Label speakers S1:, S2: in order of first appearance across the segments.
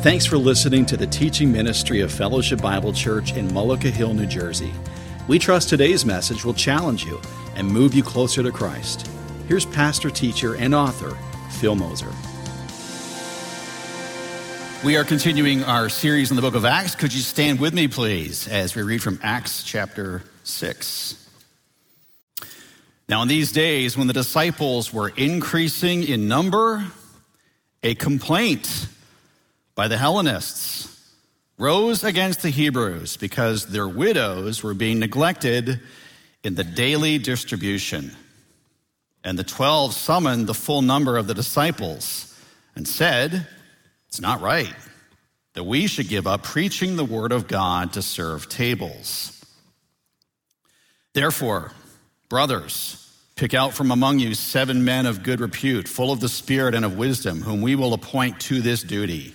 S1: Thanks for listening to the teaching ministry of Fellowship Bible Church in Mullica Hill, New Jersey. We trust today's message will challenge you and move you closer to Christ. Here's pastor, teacher, and author Phil Moser.
S2: We are continuing our series in the book of Acts. Could you stand with me, please, as we read from Acts chapter 6? Now, in these days, when the disciples were increasing in number, a complaint by the Hellenists rose against the Hebrews because their widows were being neglected in the daily distribution. And the twelve summoned the full number of the disciples and said, it's not right that we should give up preaching the word of God to serve tables. Therefore, brothers, pick out from among you seven men of good repute, full of the Spirit and of wisdom, whom we will appoint to this duty.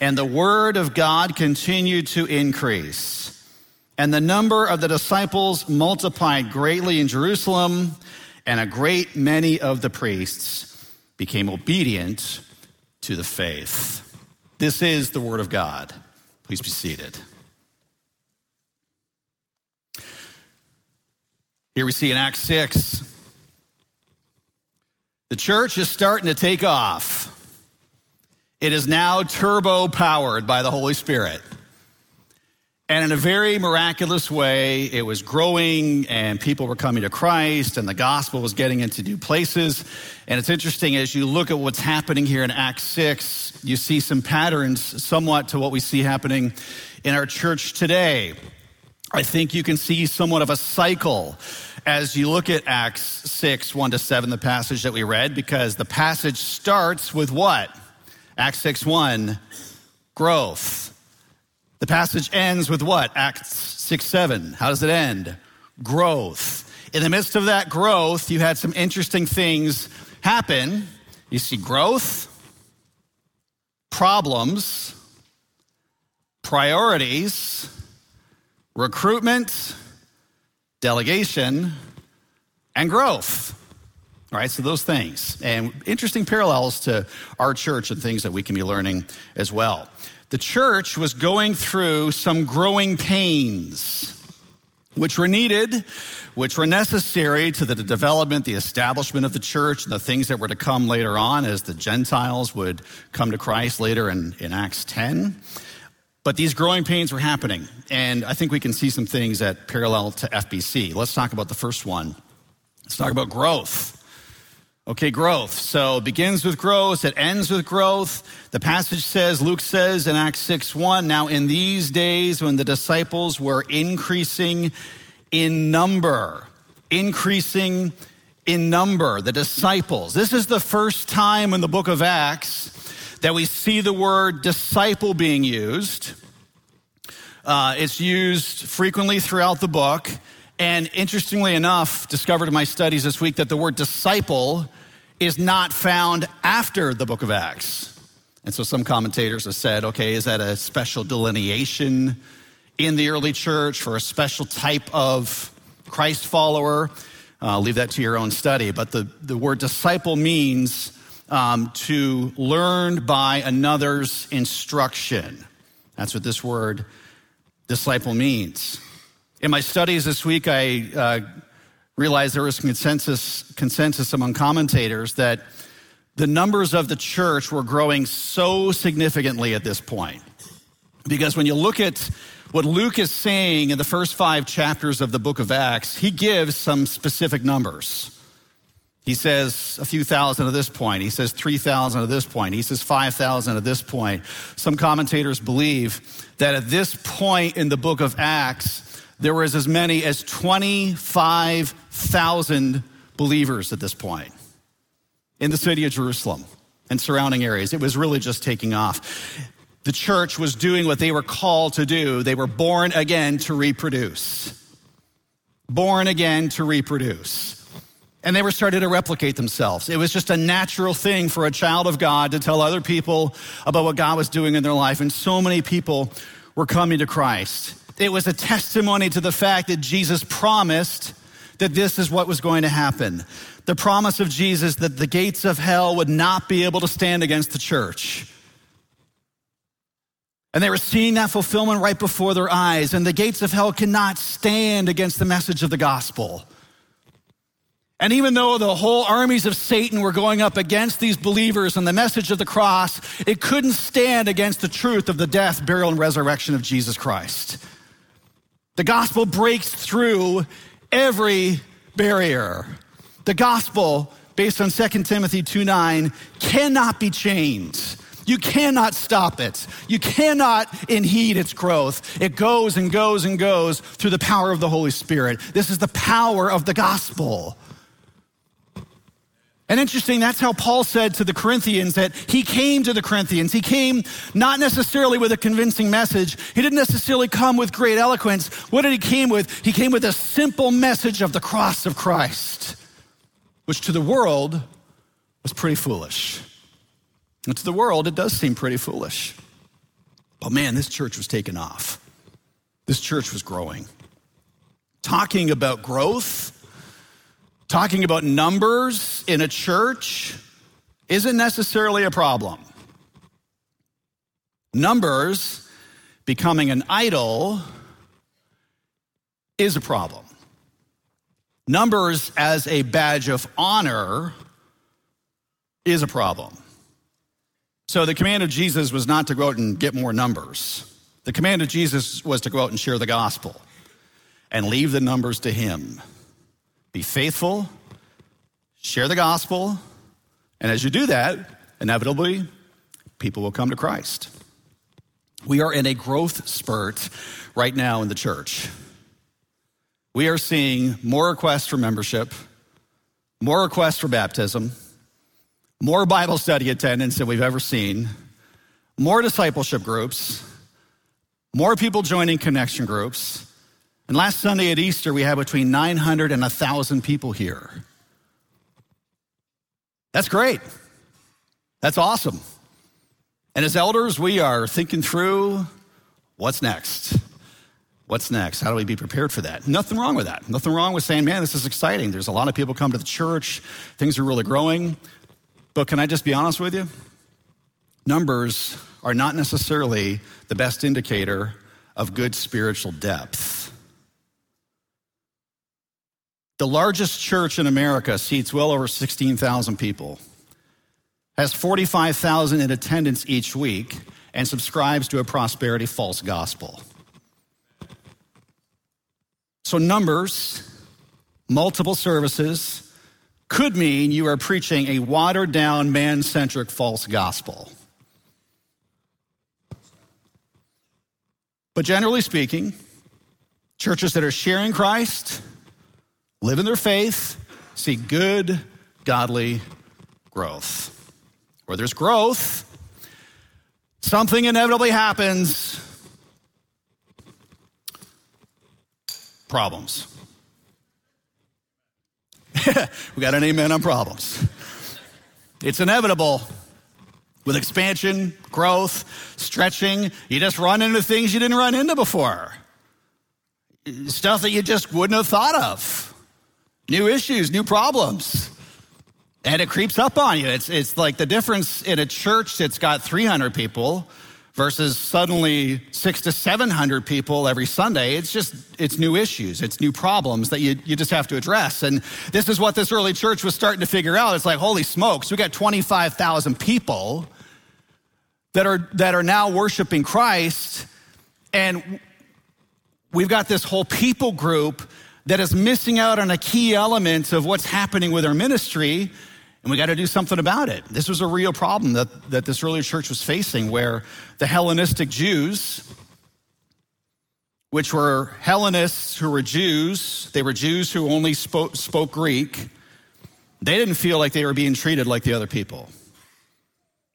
S2: And the word of God continued to increase. And the number of the disciples multiplied greatly in Jerusalem, and a great many of the priests became obedient to the faith. This is the Word of God. Please be seated. Here we see in Acts 6, the church is starting to take off. It is now turbo powered by the Holy Spirit. And in a very miraculous way, it was growing and people were coming to Christ and the gospel was getting into new places. And it's interesting as you look at what's happening here in Acts 6, you see some patterns somewhat to what we see happening in our church today. I think you can see somewhat of a cycle as you look at Acts 6, 1 to 7, the passage that we read, because the passage starts with what? Acts 6, 1, growth. The passage ends with what? Acts 6 7. How does it end? Growth. In the midst of that growth, you had some interesting things happen. You see growth, problems, priorities, recruitment, delegation, and growth. All right, so those things. And interesting parallels to our church and things that we can be learning as well the church was going through some growing pains, which were needed, which were necessary to the development, the establishment of the church, and the things that were to come later on as the Gentiles would come to Christ later in, in Acts 10. But these growing pains were happening, and I think we can see some things that parallel to FBC. Let's talk about the first one. Let's talk about growth. Okay, growth. So begins with growth, it ends with growth. The passage says, Luke says in Acts 6 1, now in these days when the disciples were increasing in number, increasing in number, the disciples. This is the first time in the book of Acts that we see the word disciple being used. Uh, it's used frequently throughout the book. And interestingly enough, discovered in my studies this week that the word disciple is not found after the book of Acts. And so some commentators have said, okay, is that a special delineation in the early church for a special type of Christ follower? Uh, leave that to your own study. But the, the word disciple means um, to learn by another's instruction. That's what this word disciple means. In my studies this week, I uh, realized there was consensus, consensus among commentators that the numbers of the church were growing so significantly at this point. Because when you look at what Luke is saying in the first five chapters of the book of Acts, he gives some specific numbers. He says a few thousand at this point. He says 3,000 at this point. He says 5,000 at this point. Some commentators believe that at this point in the book of Acts, there was as many as 25,000 believers at this point in the city of Jerusalem and surrounding areas. It was really just taking off. the church was doing what they were called to do. They were born again to reproduce. Born again to reproduce. And they were starting to replicate themselves. It was just a natural thing for a child of God to tell other people about what God was doing in their life. And so many people were coming to Christ. It was a testimony to the fact that Jesus promised that this is what was going to happen. The promise of Jesus that the gates of hell would not be able to stand against the church. And they were seeing that fulfillment right before their eyes, and the gates of hell cannot stand against the message of the gospel. And even though the whole armies of Satan were going up against these believers and the message of the cross, it couldn't stand against the truth of the death, burial, and resurrection of Jesus Christ. The gospel breaks through every barrier. The gospel, based on 2 Timothy 2 9, cannot be changed. You cannot stop it. You cannot inheed its growth. It goes and goes and goes through the power of the Holy Spirit. This is the power of the gospel. And interesting, that's how Paul said to the Corinthians that he came to the Corinthians. He came not necessarily with a convincing message. He didn't necessarily come with great eloquence. What did he came with? He came with a simple message of the cross of Christ, which to the world was pretty foolish. And to the world, it does seem pretty foolish. But man, this church was taking off. This church was growing. Talking about growth Talking about numbers in a church isn't necessarily a problem. Numbers becoming an idol is a problem. Numbers as a badge of honor is a problem. So the command of Jesus was not to go out and get more numbers. The command of Jesus was to go out and share the gospel and leave the numbers to him. Be faithful, share the gospel, and as you do that, inevitably, people will come to Christ. We are in a growth spurt right now in the church. We are seeing more requests for membership, more requests for baptism, more Bible study attendance than we've ever seen, more discipleship groups, more people joining connection groups, and last Sunday at Easter, we had between 900 and 1,000 people here. That's great. That's awesome. And as elders, we are thinking through what's next. What's next? How do we be prepared for that? Nothing wrong with that. Nothing wrong with saying, man, this is exciting. There's a lot of people come to the church, things are really growing. But can I just be honest with you? Numbers are not necessarily the best indicator of good spiritual depth. The largest church in America seats well over 16,000 people, has 45,000 in attendance each week, and subscribes to a prosperity false gospel. So, numbers, multiple services, could mean you are preaching a watered down, man centric false gospel. But generally speaking, churches that are sharing Christ, live in their faith, see good, godly growth. Where there's growth, something inevitably happens. Problems. we got an amen on problems. It's inevitable. With expansion, growth, stretching, you just run into things you didn't run into before. Stuff that you just wouldn't have thought of new issues, new problems. And it creeps up on you. It's, it's like the difference in a church that's got 300 people versus suddenly six to 700 people every Sunday. It's just, it's new issues. It's new problems that you, you just have to address. And this is what this early church was starting to figure out. It's like, holy smokes, we got 25,000 people that are, that are now worshiping Christ. And we've got this whole people group that is missing out on a key element of what's happening with our ministry, and we got to do something about it. This was a real problem that, that this early church was facing, where the Hellenistic Jews, which were Hellenists who were Jews, they were Jews who only spoke, spoke Greek, they didn't feel like they were being treated like the other people.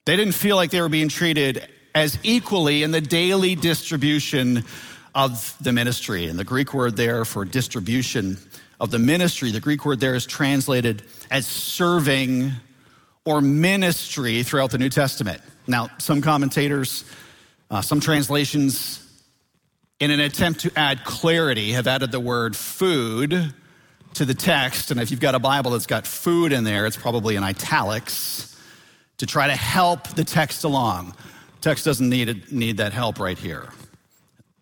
S2: They didn't feel like they were being treated as equally in the daily distribution of the ministry. And the Greek word there for distribution of the ministry, the Greek word there is translated as serving or ministry throughout the New Testament. Now, some commentators, uh, some translations, in an attempt to add clarity, have added the word food to the text. And if you've got a Bible that's got food in there, it's probably in italics to try to help the text along. Text doesn't need, need that help right here.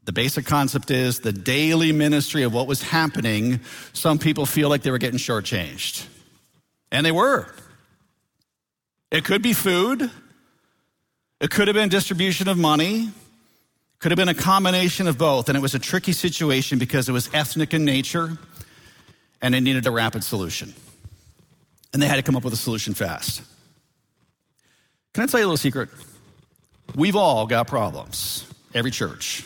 S2: The basic concept is the daily ministry of what was happening. Some people feel like they were getting shortchanged. And they were. It could be food, it could have been distribution of money, could have been a combination of both. And it was a tricky situation because it was ethnic in nature and it needed a rapid solution. And they had to come up with a solution fast. Can I tell you a little secret? We've all got problems, every church.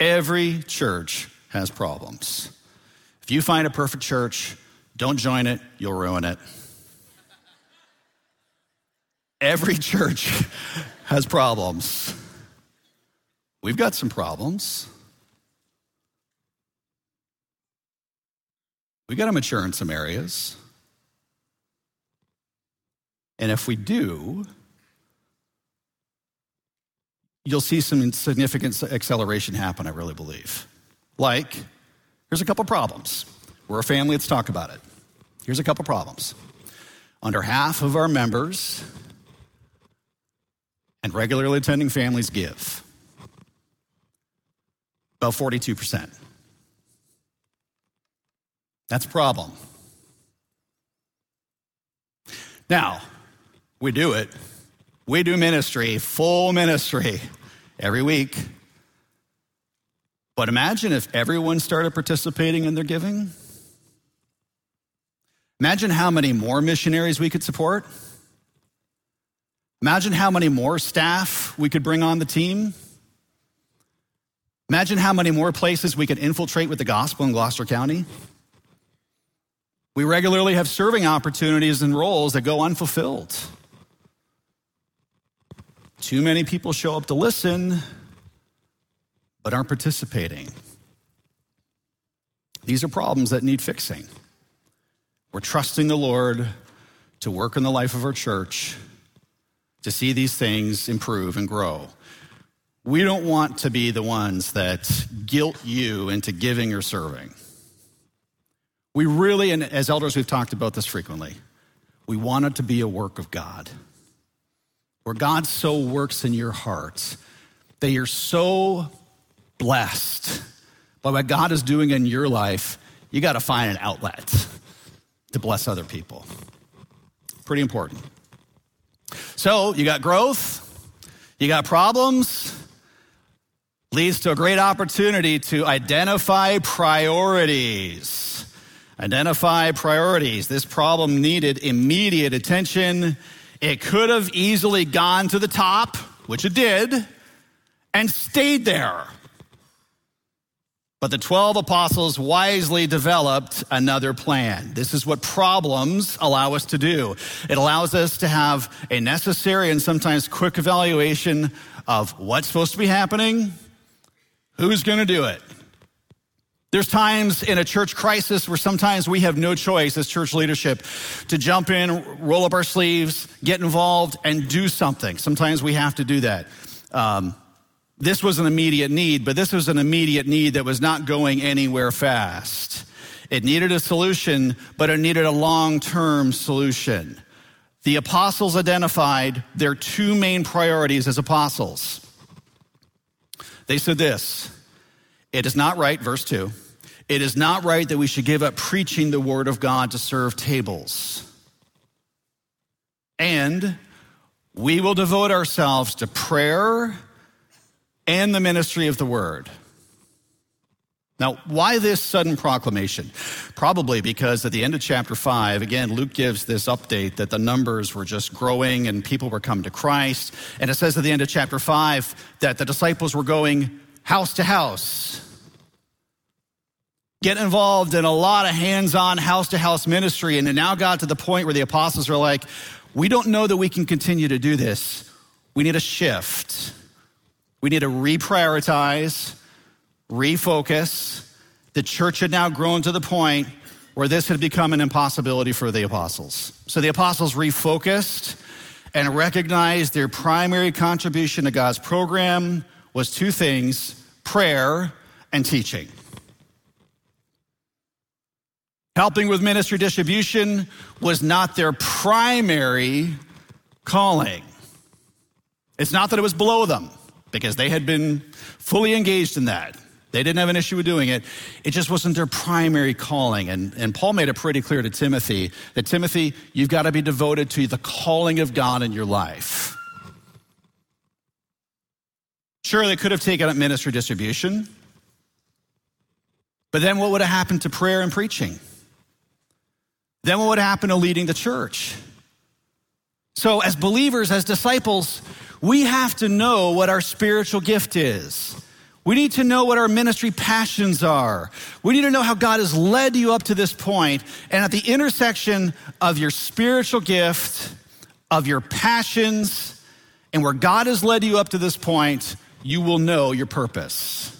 S2: Every church has problems. If you find a perfect church, don't join it, you'll ruin it. Every church has problems. We've got some problems. We got to mature in some areas. And if we do, you'll see some significant acceleration happen, I really believe. Like, here's a couple problems. We're a family, let's talk about it. Here's a couple problems. Under half of our members and regularly attending families give. About 42%. That's a problem. Now, we do it. We do ministry, full ministry, every week. But imagine if everyone started participating in their giving. Imagine how many more missionaries we could support. Imagine how many more staff we could bring on the team. Imagine how many more places we could infiltrate with the gospel in Gloucester County. We regularly have serving opportunities and roles that go unfulfilled. Too many people show up to listen, but aren't participating. These are problems that need fixing. We're trusting the Lord to work in the life of our church to see these things improve and grow. We don't want to be the ones that guilt you into giving or serving. We really, and as elders, we've talked about this frequently, we want it to be a work of God, where God so works in your heart that you're so blessed by what God is doing in your life, you got to find an outlet to bless other people. Pretty important. So you got growth, you got problems, leads to a great opportunity to identify priorities. Identify priorities. This problem needed immediate attention. It could have easily gone to the top, which it did, and stayed there. But the 12 apostles wisely developed another plan. This is what problems allow us to do. It allows us to have a necessary and sometimes quick evaluation of what's supposed to be happening, who's going to do it. There's times in a church crisis where sometimes we have no choice as church leadership to jump in, roll up our sleeves, get involved, and do something. Sometimes we have to do that. Um, this was an immediate need, but this was an immediate need that was not going anywhere fast. It needed a solution, but it needed a long term solution. The apostles identified their two main priorities as apostles. They said this It is not right, verse 2, it is not right that we should give up preaching the word of God to serve tables. And we will devote ourselves to prayer and the ministry of the word. Now, why this sudden proclamation? Probably because at the end of chapter 5, again, Luke gives this update that the numbers were just growing and people were coming to Christ. And it says at the end of chapter 5 that the disciples were going house to house. Get involved in a lot of hands on house to house ministry. And it now got to the point where the apostles are like, we don't know that we can continue to do this. we need a shift. We need to reprioritize, refocus. The church had now grown to the point where this had become an impossibility for the apostles. So the apostles refocused and recognized their primary contribution to God's program was two things prayer and teaching. Helping with ministry distribution was not their primary calling. It's not that it was below them, because they had been fully engaged in that. They didn't have an issue with doing it. It just wasn't their primary calling. And, and Paul made it pretty clear to Timothy that Timothy, you've got to be devoted to the calling of God in your life. Sure, they could have taken up ministry distribution, but then what would have happened to prayer and preaching? Then what would happen to leading the church? So, as believers, as disciples, we have to know what our spiritual gift is. We need to know what our ministry passions are. We need to know how God has led you up to this point. And at the intersection of your spiritual gift, of your passions, and where God has led you up to this point, you will know your purpose.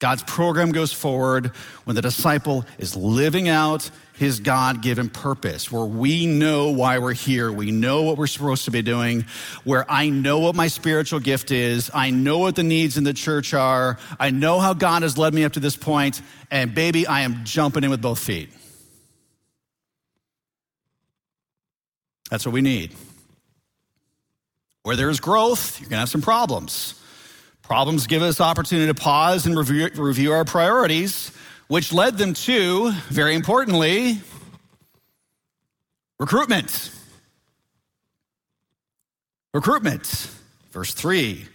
S2: God's program goes forward when the disciple is living out his God given purpose, where we know why we're here. We know what we're supposed to be doing, where I know what my spiritual gift is. I know what the needs in the church are. I know how God has led me up to this point, And baby, I am jumping in with both feet. That's what we need. Where there's growth, you're going to have some problems. Problems give us opportunity to pause and review, review our priorities, which led them to, very importantly, recruitment. Recruitment. Verse 3.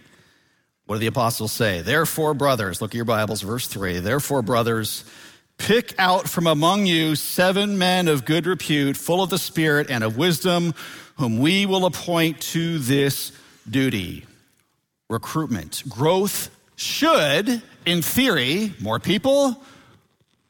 S2: What do the apostles say? Therefore, brothers, look at your Bibles, verse 3. Therefore, brothers, pick out from among you seven men of good repute, full of the Spirit and of wisdom, whom we will appoint to this duty recruitment. Growth should, in theory, more people,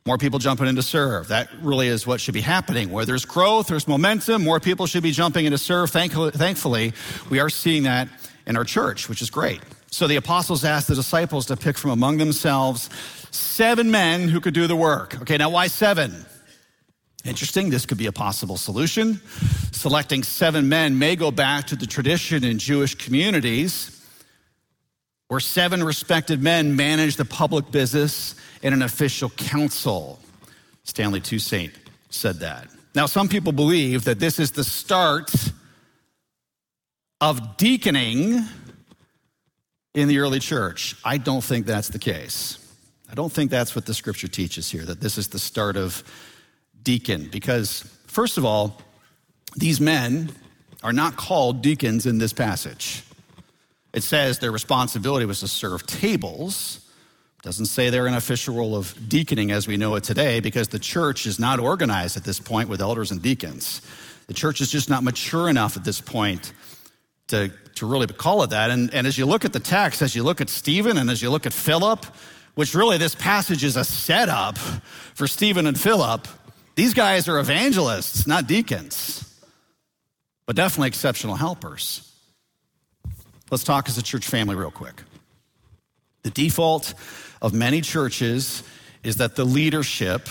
S2: more people jumping in to serve. That really is what should be happening. Where there's growth, there's momentum, more people should be jumping in to serve. Thankfully, we are seeing that in our church, which is great. So the apostles asked the disciples to pick from among themselves seven men who could do the work. Okay, now why seven? Interesting, this could be a possible solution. Selecting seven men may go back to the tradition in Jewish communities where seven respected men manage the public business in an official council. Stanley Toussaint said that. Now, some people believe that this is the start of deaconing in the early church. I don't think that's the case. I don't think that's what the scripture teaches here, that this is the start of deacon. Because, first of all, these men are not called deacons in this passage. It says their responsibility was to serve tables. Doesn't say they're an official role of deaconing as we know it today because the church is not organized at this point with elders and deacons. The church is just not mature enough at this point to, to really call it that. And, and as you look at the text, as you look at Stephen and as you look at Philip, which really this passage is a setup for Stephen and Philip, these guys are evangelists, not deacons, but definitely exceptional helpers. Let's talk as a church family real quick. The default of many churches is that the leadership,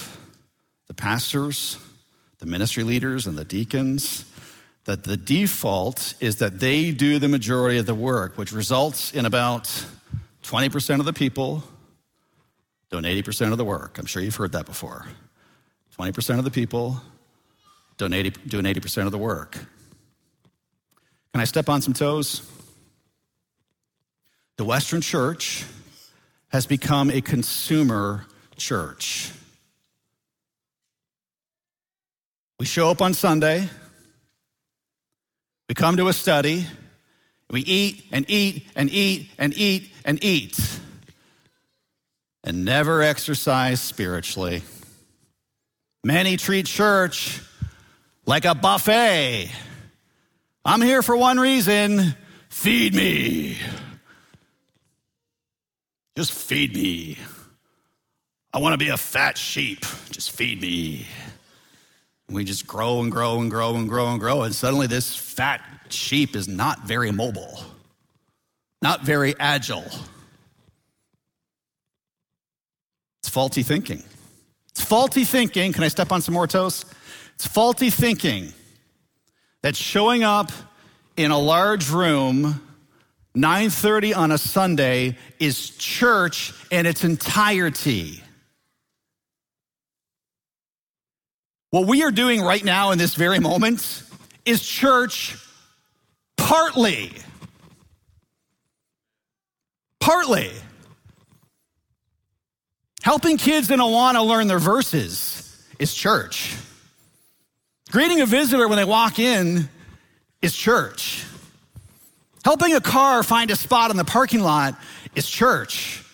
S2: the pastors, the ministry leaders, and the deacons, that the default is that they do the majority of the work, which results in about 20% of the people doing 80% of the work. I'm sure you've heard that before. 20% of the people doing 80, doing 80% of the work. Can I step on some toes? The Western church has become a consumer church. We show up on Sunday, we come to a study, we eat and eat and eat and eat and eat, and never exercise spiritually. Many treat church like a buffet. I'm here for one reason feed me. Just feed me. I want to be a fat sheep. Just feed me. We just grow and grow and grow and grow and grow, and suddenly this fat sheep is not very mobile, not very agile. It's faulty thinking. It's faulty thinking. Can I step on some more toes? It's faulty thinking that showing up in a large room 9:30 on a Sunday is church in its entirety. What we are doing right now in this very moment is church partly. Partly. Helping kids in Awana learn their verses is church. Greeting a visitor when they walk in is church. Helping a car find a spot in the parking lot is church.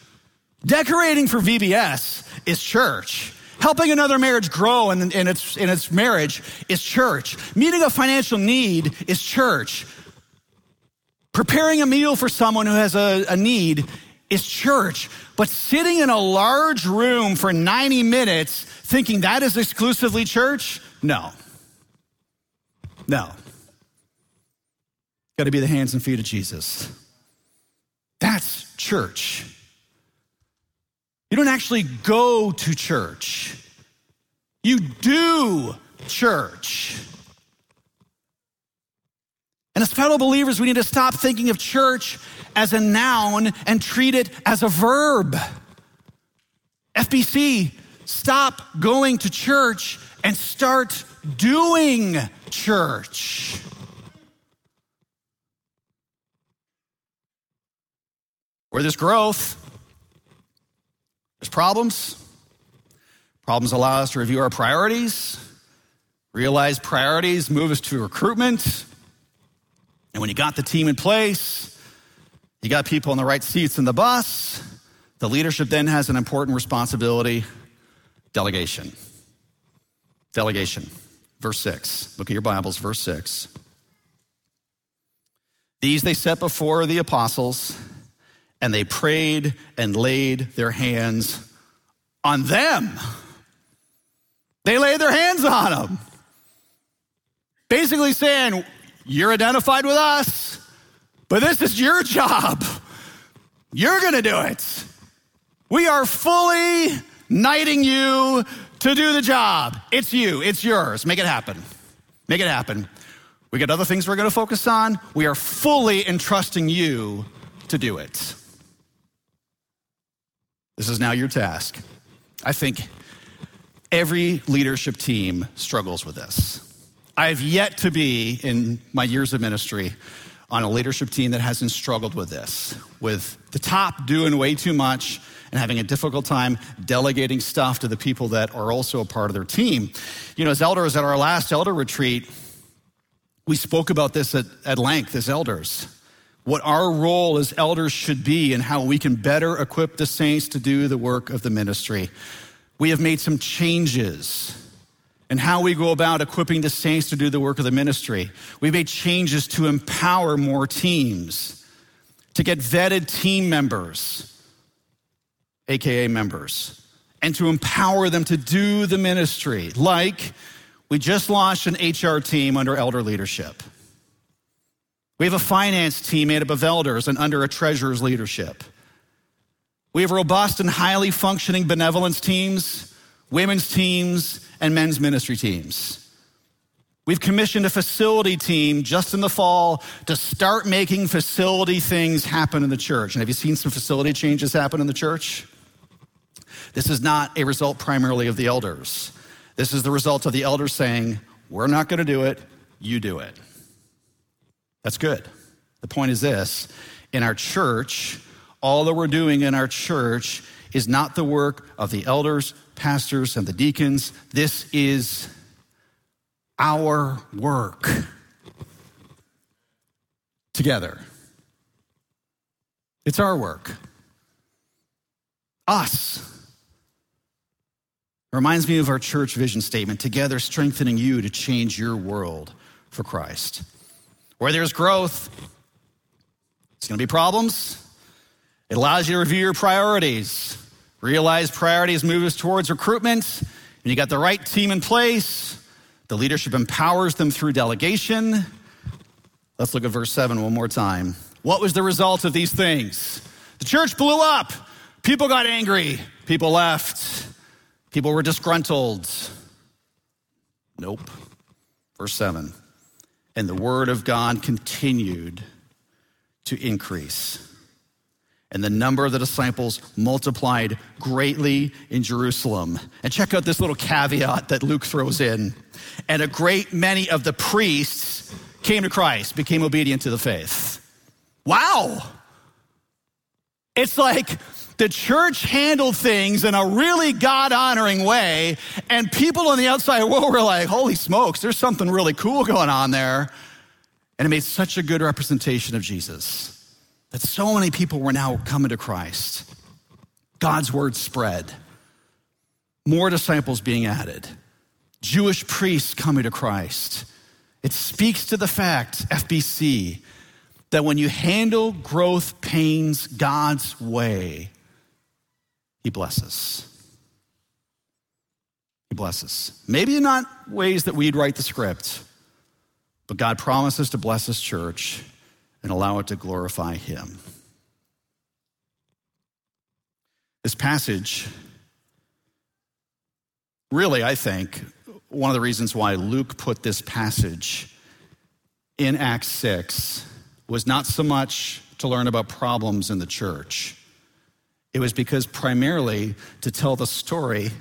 S2: Decorating for VBS is church. Helping another marriage grow in, in, its, in its marriage is church. Meeting a financial need is church. Preparing a meal for someone who has a, a need is church. But sitting in a large room for 90 minutes thinking that is exclusively church? No. No. Got to be the hands and feet of Jesus. That's church. You don't actually go to church, you do church. And as fellow believers, we need to stop thinking of church as a noun and treat it as a verb. FBC, stop going to church and start doing church. Where there's growth, there's problems. Problems allow us to review our priorities, realize priorities, move us to recruitment. And when you got the team in place, you got people in the right seats in the bus, the leadership then has an important responsibility delegation. Delegation. Verse 6. Look at your Bibles, verse 6. These they set before the apostles and they prayed and laid their hands on them. They laid their hands on them. Basically saying, You're identified with us, but this is your job. You're going to do it. We are fully knighting you to do the job. It's you, it's yours. Make it happen. Make it happen. We got other things we're going to focus on. We are fully entrusting you to do it. This is now your task. I think every leadership team struggles with this. I have yet to be, in my years of ministry, on a leadership team that hasn't struggled with this, with the top doing way too much and having a difficult time delegating stuff to the people that are also a part of their team. You know, as elders at our last elder retreat, we spoke about this at, at length as elders what our role as elders should be and how we can better equip the saints to do the work of the ministry. We have made some changes in how we go about equipping the saints to do the work of the ministry. We've made changes to empower more teams, to get vetted team members, AKA members, and to empower them to do the ministry. Like we just launched an HR team under elder leadership. We have a finance team made up of elders and under a treasurer's leadership. We have robust and highly functioning benevolence teams, women's teams, and men's ministry teams. We've commissioned a facility team just in the fall to start making facility things happen in the church. And have you seen some facility changes happen in the church? This is not a result primarily of the elders. This is the result of the elders saying, We're not going to do it, you do it. That's good. The point is this in our church, all that we're doing in our church is not the work of the elders, pastors, and the deacons. This is our work together. It's our work. Us. Reminds me of our church vision statement together strengthening you to change your world for Christ. Where there's growth, it's going to be problems. It allows you to review your priorities, realize priorities move us towards recruitment, and you got the right team in place. The leadership empowers them through delegation. Let's look at verse 7 one more time. What was the result of these things? The church blew up. People got angry. People left. People were disgruntled. Nope. Verse 7 And the word of God continued to increase. And the number of the disciples multiplied greatly in Jerusalem. And check out this little caveat that Luke throws in. And a great many of the priests came to Christ, became obedient to the faith. Wow. It's like the church handled things in a really God honoring way, and people on the outside world were like, holy smokes, there's something really cool going on there. And it made such a good representation of Jesus that so many people were now coming to Christ. God's word spread, more disciples being added, Jewish priests coming to Christ. It speaks to the fact, FBC, that when you handle growth pains God's way, He blesses. He blesses. Maybe not ways that we'd write the script, but God promises to bless His church and allow it to glorify Him. This passage, really, I think, one of the reasons why Luke put this passage in Acts 6 was not so much to learn about problems in the church. It was because primarily to tell the story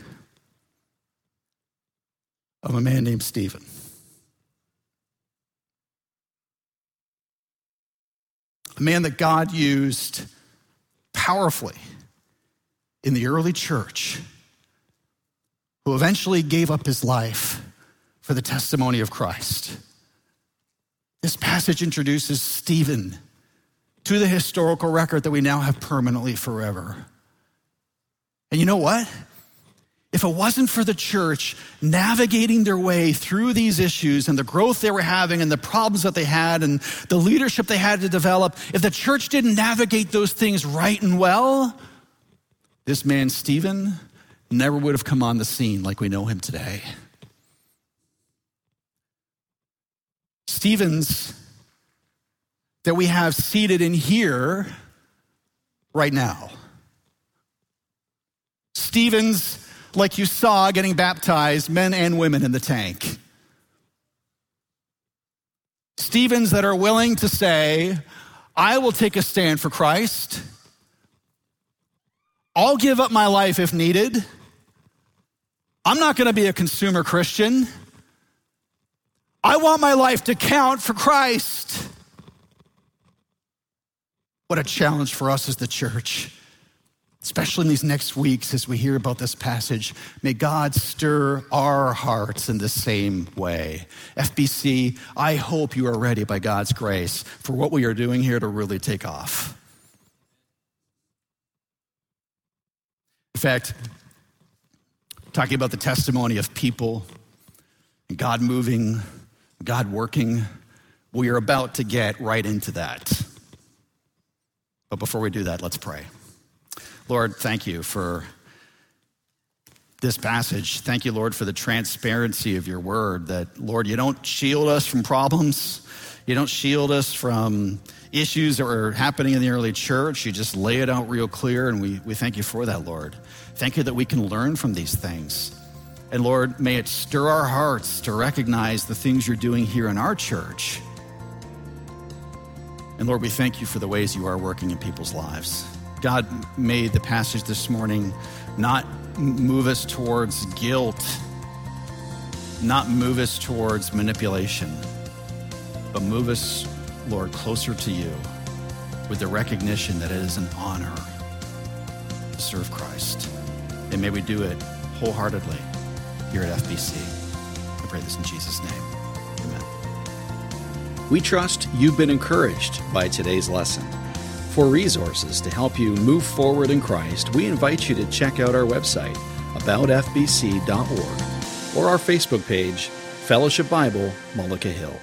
S2: of a man named Stephen. a man that God used powerfully in the early church, who eventually gave up his life for the testimony of Christ. This passage introduces Stephen to the historical record that we now have permanently forever. And you know what? If it wasn't for the church navigating their way through these issues and the growth they were having and the problems that they had and the leadership they had to develop, if the church didn't navigate those things right and well, this man, Stephen, never would have come on the scene like we know him today. Stevens that we have seated in here right now. Stevens like you saw getting baptized, men and women in the tank. Stevens that are willing to say, I will take a stand for Christ. I'll give up my life if needed. I'm not going to be a consumer Christian. I want my life to count for Christ. What a challenge for us as the church especially in these next weeks as we hear about this passage. May God stir our hearts in the same way. FBC, I hope you are ready by God's grace for what we are doing here to really take off. In fact, talking about the testimony of people, God moving, God working, we are about to get right into that. But before we do that, let's pray. Lord, thank you for this passage. Thank you, Lord, for the transparency of your word that, Lord, you don't shield us from problems. You don't shield us from issues that were happening in the early church. You just lay it out real clear, and we, we thank you for that, Lord. Thank you that we can learn from these things. And Lord, may it stir our hearts to recognize the things you're doing here in our church. And Lord, we thank you for the ways you are working in people's lives. God made the passage this morning not move us towards guilt, not move us towards manipulation, but move us, Lord, closer to you with the recognition that it is an honor to serve Christ. And may we do it wholeheartedly here at FBC. I pray this in Jesus' name.
S1: We trust you've been encouraged by today's lesson. For resources to help you move forward in Christ, we invite you to check out our website, aboutfbc.org, or our Facebook page, Fellowship Bible, Mullica Hill.